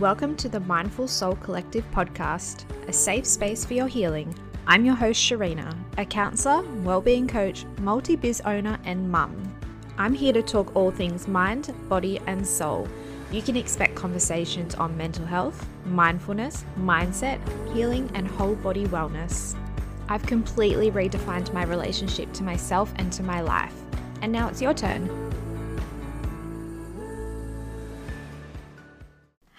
Welcome to the Mindful Soul Collective podcast, a safe space for your healing. I'm your host, Sharina, a counselor, well-being coach, multi-biz owner, and mum. I'm here to talk all things mind, body, and soul. You can expect conversations on mental health, mindfulness, mindset, healing, and whole body wellness. I've completely redefined my relationship to myself and to my life. And now it's your turn.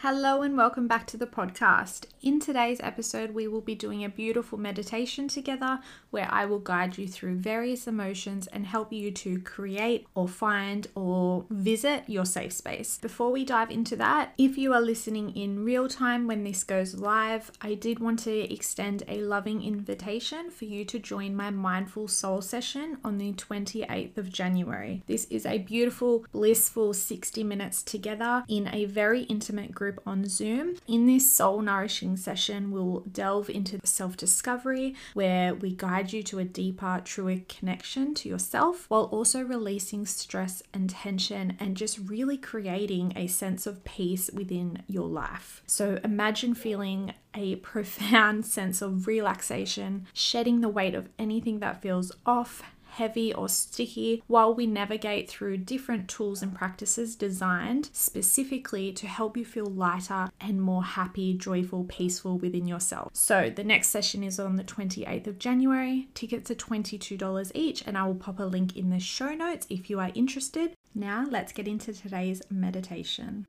Hello, and welcome back to the podcast. In today's episode, we will be doing a beautiful meditation together where I will guide you through various emotions and help you to create or find or visit your safe space. Before we dive into that, if you are listening in real time when this goes live, I did want to extend a loving invitation for you to join my Mindful Soul session on the 28th of January. This is a beautiful, blissful 60 minutes together in a very intimate group on Zoom. In this soul nourishing session, we'll delve into self discovery where we guide you to a deeper, truer connection to yourself while also releasing stress and tension and just really creating a sense of peace within your life. So imagine feeling a profound sense of relaxation, shedding the weight of anything that feels off, heavy or sticky while we navigate through different tools and practices designed specifically to help you feel lighter and more happy, joyful, peaceful within yourself. So, the next session is on the 28th of January. Tickets are $22 each, and I will pop a link in the show notes if you are interested. Now, let's get into today's meditation.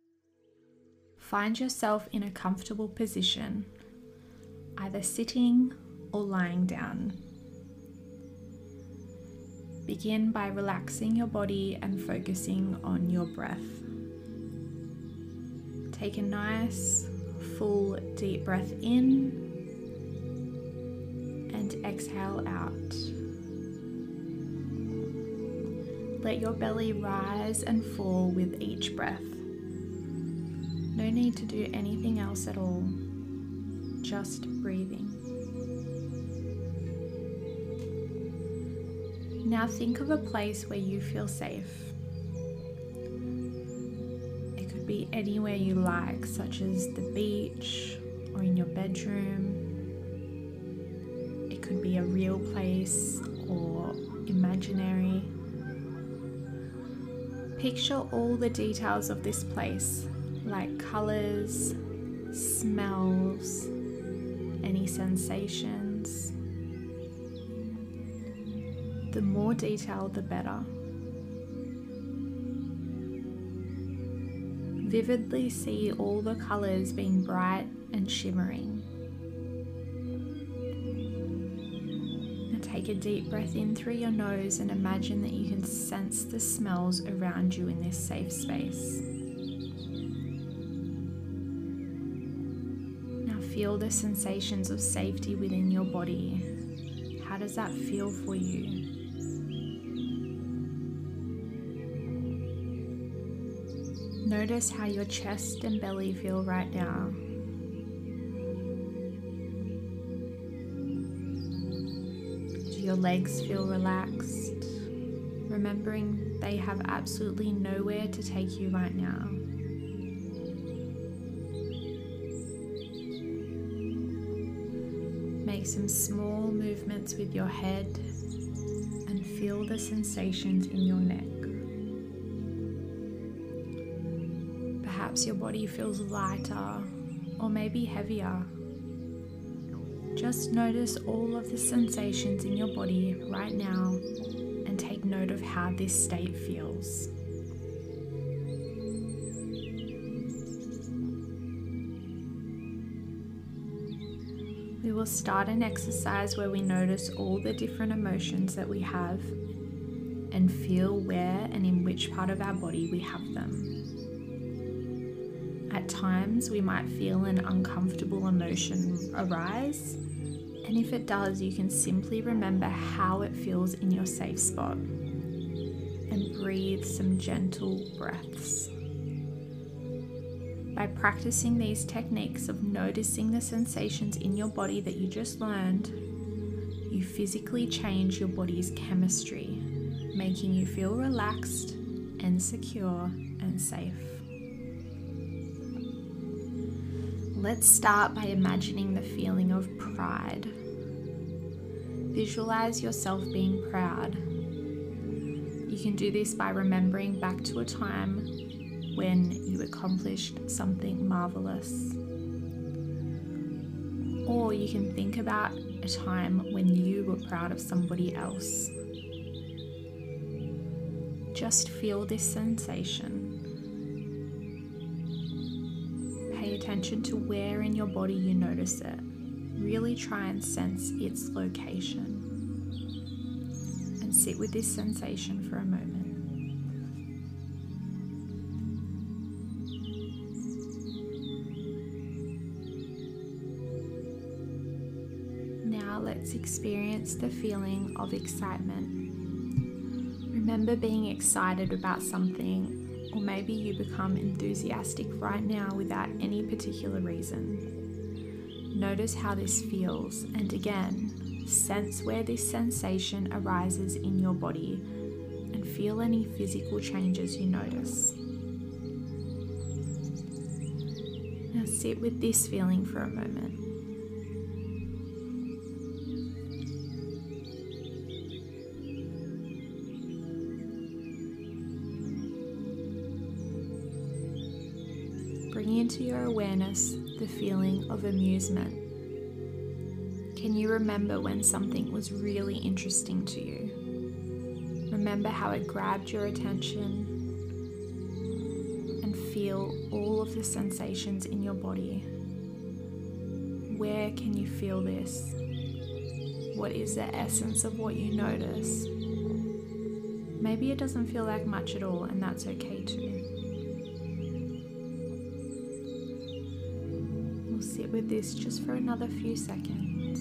Find yourself in a comfortable position, either sitting or lying down. Begin by relaxing your body and focusing on your breath. Take a nice, full, deep breath in and exhale out. Let your belly rise and fall with each breath. No need to do anything else at all, just breathing. Now think of a place where you feel safe. It could be anywhere you like, such as the beach or in your bedroom. It could be a real place or imaginary. Picture all the details of this place, like colors, smells, any sensations. The more detail, the better. Vividly see all the colours being bright and shimmering. Now take a deep breath in through your nose and imagine that you can sense the smells around you in this safe space. Now feel the sensations of safety within your body. How does that feel for you? Notice how your chest and belly feel right now. Do your legs feel relaxed? Remembering they have absolutely nowhere to take you right now. Make some small movements with your head feel the sensations in your neck. Perhaps your body feels lighter or maybe heavier. Just notice all of the sensations in your body right now and take note of how this state feels. Will start an exercise where we notice all the different emotions that we have and feel where and in which part of our body we have them. At times, we might feel an uncomfortable emotion arise, and if it does, you can simply remember how it feels in your safe spot and breathe some gentle breaths. By practicing these techniques of noticing the sensations in your body that you just learned, you physically change your body's chemistry, making you feel relaxed and secure and safe. Let's start by imagining the feeling of pride. Visualize yourself being proud. You can do this by remembering back to a time when you accomplished something marvelous. Or you can think about a time when you were proud of somebody else. Just feel this sensation. Pay attention to where in your body you notice it. Really try and sense its location. And sit with this sensation for a moment. Let's experience the feeling of excitement. Remember being excited about something, or maybe you become enthusiastic right now without any particular reason. Notice how this feels, and again, sense where this sensation arises in your body and feel any physical changes you notice. Now sit with this feeling for a moment. Into your awareness the feeling of amusement. Can you remember when something was really interesting to you? Remember how it grabbed your attention and feel all of the sensations in your body. Where can you feel this? What is the essence of what you notice? Maybe it doesn't feel like much at all, and that's okay too. With this just for another few seconds.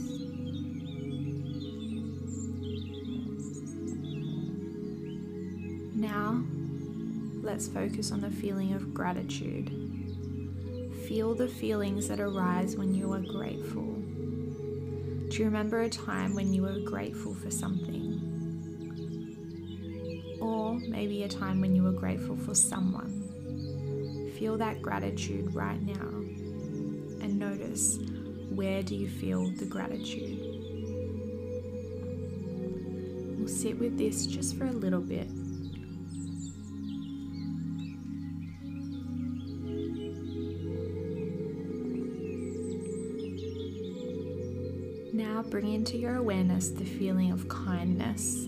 Now, let's focus on the feeling of gratitude. Feel the feelings that arise when you are grateful. Do you remember a time when you were grateful for something? Or maybe a time when you were grateful for someone. Feel that gratitude right now notice where do you feel the gratitude. We'll sit with this just for a little bit. Now bring into your awareness the feeling of kindness.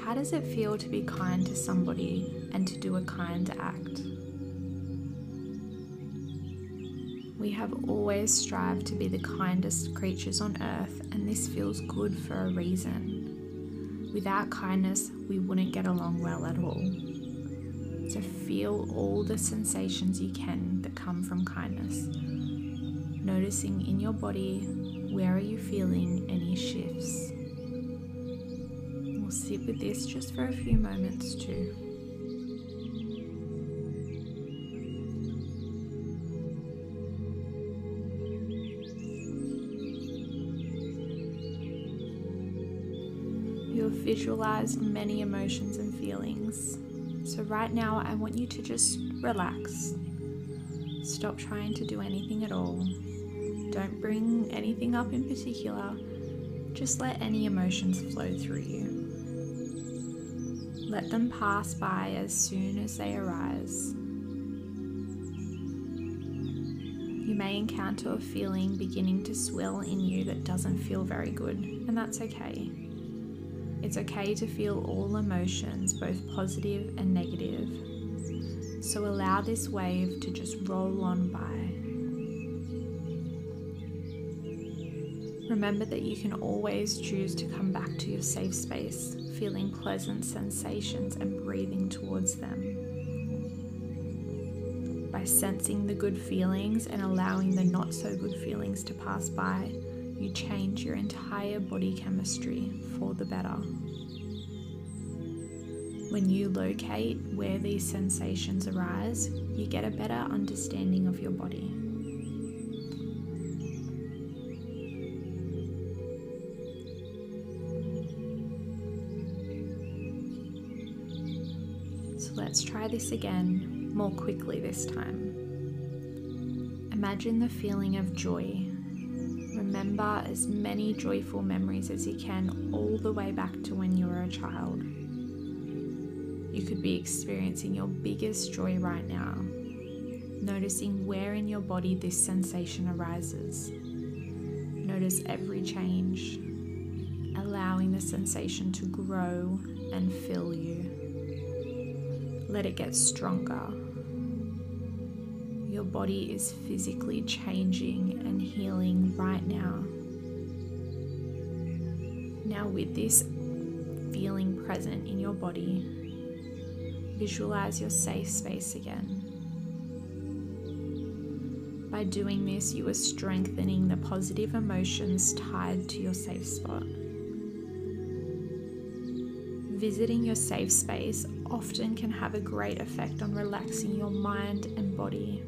How does it feel to be kind to somebody and to do a kind act? We have always strived to be the kindest creatures on earth, and this feels good for a reason. Without kindness, we wouldn't get along well at all. So feel all the sensations you can that come from kindness. Noticing in your body where are you feeling any shifts. We'll sit with this just for a few moments too. Visualized many emotions and feelings. So, right now, I want you to just relax. Stop trying to do anything at all. Don't bring anything up in particular. Just let any emotions flow through you. Let them pass by as soon as they arise. You may encounter a feeling beginning to swell in you that doesn't feel very good, and that's okay. It's okay to feel all emotions, both positive and negative. So allow this wave to just roll on by. Remember that you can always choose to come back to your safe space, feeling pleasant sensations and breathing towards them. By sensing the good feelings and allowing the not so good feelings to pass by, you change your entire body chemistry for the better. When you locate where these sensations arise, you get a better understanding of your body. So let's try this again more quickly this time. Imagine the feeling of joy. Remember as many joyful memories as you can, all the way back to when you were a child. You could be experiencing your biggest joy right now, noticing where in your body this sensation arises. Notice every change, allowing the sensation to grow and fill you. Let it get stronger. Your body is physically changing and healing right now. Now, with this feeling present in your body, visualize your safe space again. By doing this, you are strengthening the positive emotions tied to your safe spot. Visiting your safe space often can have a great effect on relaxing your mind and body.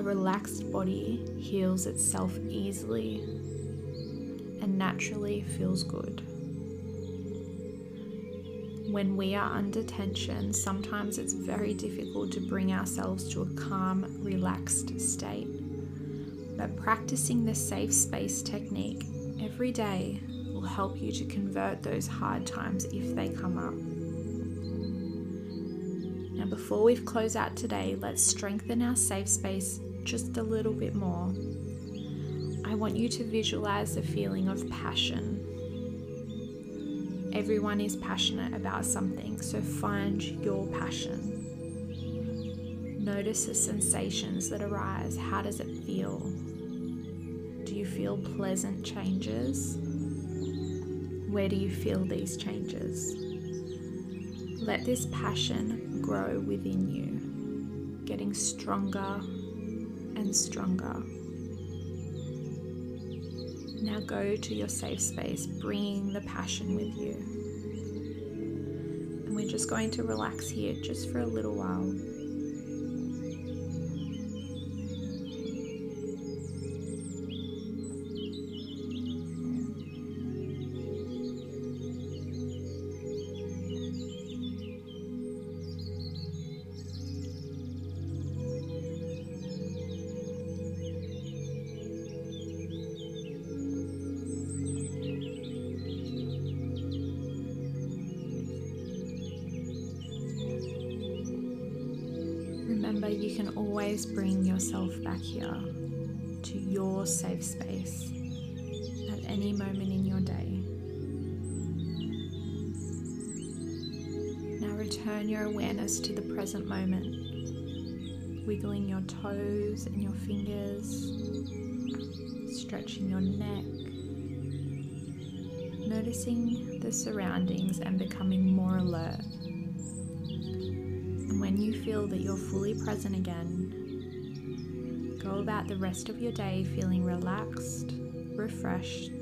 A relaxed body heals itself easily and naturally feels good. When we are under tension, sometimes it's very difficult to bring ourselves to a calm, relaxed state. But practicing the safe space technique every day will help you to convert those hard times if they come up. Now, before we close out today, let's strengthen our safe space just a little bit more, I want you to visualize the feeling of passion. Everyone is passionate about something, so find your passion. Notice the sensations that arise. How does it feel? Do you feel pleasant changes? Where do you feel these changes? Let this passion grow within you, getting stronger and stronger. Now go to your safe space, bringing the passion with you. And we're just going to relax here just for a little while. Remember you can always bring yourself back here to your safe space at any moment in your day. Now return your awareness to the present moment, wiggling your toes and your fingers, stretching your neck, noticing the surroundings and becoming more alert when you feel that you're fully present again, go about the rest of your day feeling relaxed, refreshed.